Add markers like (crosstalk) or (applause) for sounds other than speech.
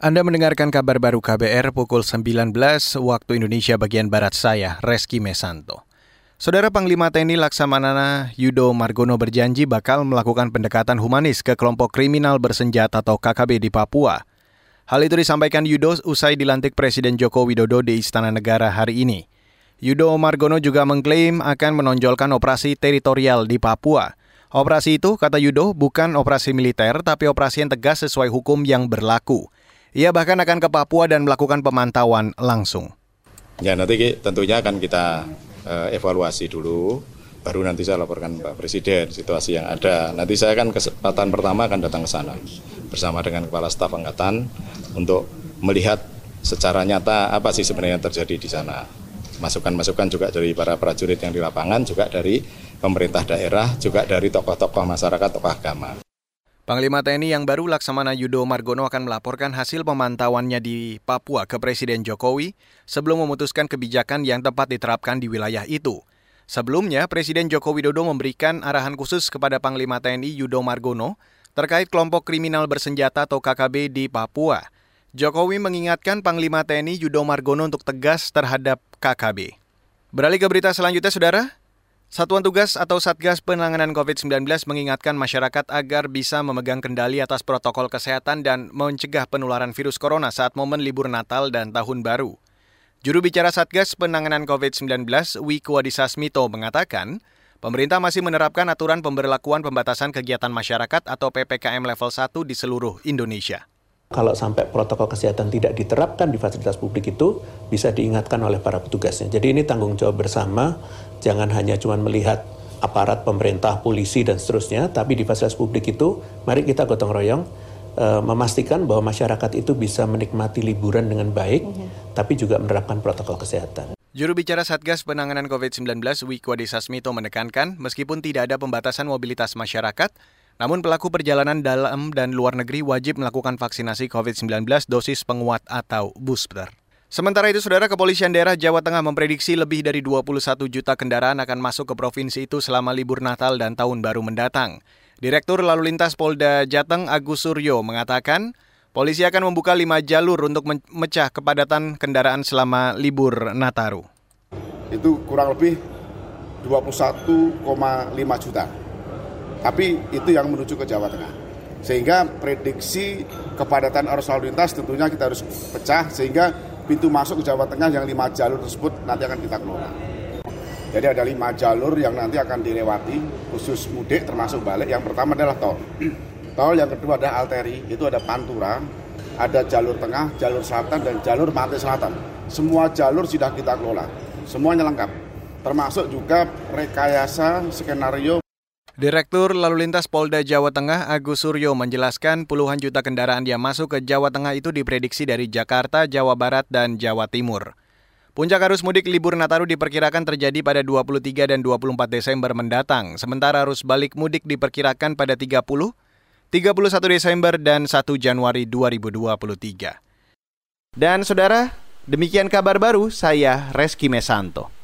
Anda mendengarkan kabar baru KBR pukul 19 waktu Indonesia bagian Barat saya, Reski Mesanto. Saudara Panglima TNI Laksamana Yudo Margono berjanji bakal melakukan pendekatan humanis ke kelompok kriminal bersenjata atau KKB di Papua. Hal itu disampaikan Yudo usai dilantik Presiden Joko Widodo di Istana Negara hari ini. Yudo Margono juga mengklaim akan menonjolkan operasi teritorial di Papua. Operasi itu, kata Yudo, bukan operasi militer, tapi operasi yang tegas sesuai hukum yang berlaku. Ia bahkan akan ke Papua dan melakukan pemantauan langsung. Ya nanti tentunya akan kita uh, evaluasi dulu, baru nanti saya laporkan Pak Presiden situasi yang ada. Nanti saya akan kesempatan pertama akan datang ke sana bersama dengan Kepala Staf Angkatan untuk melihat secara nyata apa sih sebenarnya yang terjadi di sana. Masukan-masukan juga dari para prajurit yang di lapangan, juga dari pemerintah daerah, juga dari tokoh-tokoh masyarakat, tokoh agama. Panglima TNI yang baru Laksamana Yudo Margono akan melaporkan hasil pemantauannya di Papua ke Presiden Jokowi sebelum memutuskan kebijakan yang tepat diterapkan di wilayah itu. Sebelumnya, Presiden Joko Widodo memberikan arahan khusus kepada Panglima TNI Yudo Margono terkait kelompok kriminal bersenjata atau KKB di Papua. Jokowi mengingatkan Panglima TNI Yudo Margono untuk tegas terhadap KKB. Beralih ke berita selanjutnya, Saudara. Satuan Tugas atau Satgas Penanganan COVID-19 mengingatkan masyarakat agar bisa memegang kendali atas protokol kesehatan dan mencegah penularan virus corona saat momen libur Natal dan Tahun Baru. Juru bicara Satgas Penanganan COVID-19, Wiku Adhisa Smito, mengatakan, pemerintah masih menerapkan aturan pemberlakuan pembatasan kegiatan masyarakat atau PPKM level 1 di seluruh Indonesia. Kalau sampai protokol kesehatan tidak diterapkan di fasilitas publik itu bisa diingatkan oleh para petugasnya. Jadi ini tanggung jawab bersama Jangan hanya cuma melihat aparat pemerintah, polisi, dan seterusnya, tapi di fasilitas publik itu, mari kita gotong royong e, memastikan bahwa masyarakat itu bisa menikmati liburan dengan baik, mm -hmm. tapi juga menerapkan protokol kesehatan. Juru bicara Satgas Penanganan COVID-19 Wiku Adhisa Smito menekankan, meskipun tidak ada pembatasan mobilitas masyarakat, namun pelaku perjalanan dalam dan luar negeri wajib melakukan vaksinasi COVID-19 dosis penguat atau booster. Sementara itu, Saudara Kepolisian Daerah Jawa Tengah memprediksi lebih dari 21 juta kendaraan akan masuk ke provinsi itu selama libur Natal dan Tahun Baru mendatang. Direktur Lalu Lintas Polda Jateng Agus Suryo mengatakan, polisi akan membuka lima jalur untuk memecah kepadatan kendaraan selama libur Nataru. Itu kurang lebih 21,5 juta. Tapi itu yang menuju ke Jawa Tengah. Sehingga prediksi kepadatan arus lalu lintas tentunya kita harus pecah sehingga pintu masuk ke Jawa Tengah yang lima jalur tersebut nanti akan kita kelola. Jadi ada lima jalur yang nanti akan dilewati khusus mudik termasuk balik. Yang pertama adalah tol. (clears throat) Tol yang kedua ada alteri, itu ada pantura, ada jalur tengah, jalur selatan, dan jalur pantai selatan. Semua jalur sudah kita kelola, semuanya lengkap. Termasuk juga rekayasa skenario Direktur Lalu Lintas Polda Jawa Tengah Agus Suryo menjelaskan puluhan juta kendaraan yang masuk ke Jawa Tengah itu diprediksi dari Jakarta, Jawa Barat, dan Jawa Timur. Puncak arus mudik libur Nataru diperkirakan terjadi pada 23 dan 24 Desember mendatang, sementara arus balik mudik diperkirakan pada 30, 31 Desember, dan 1 Januari 2023. Dan saudara, demikian kabar baru saya Reski Mesanto.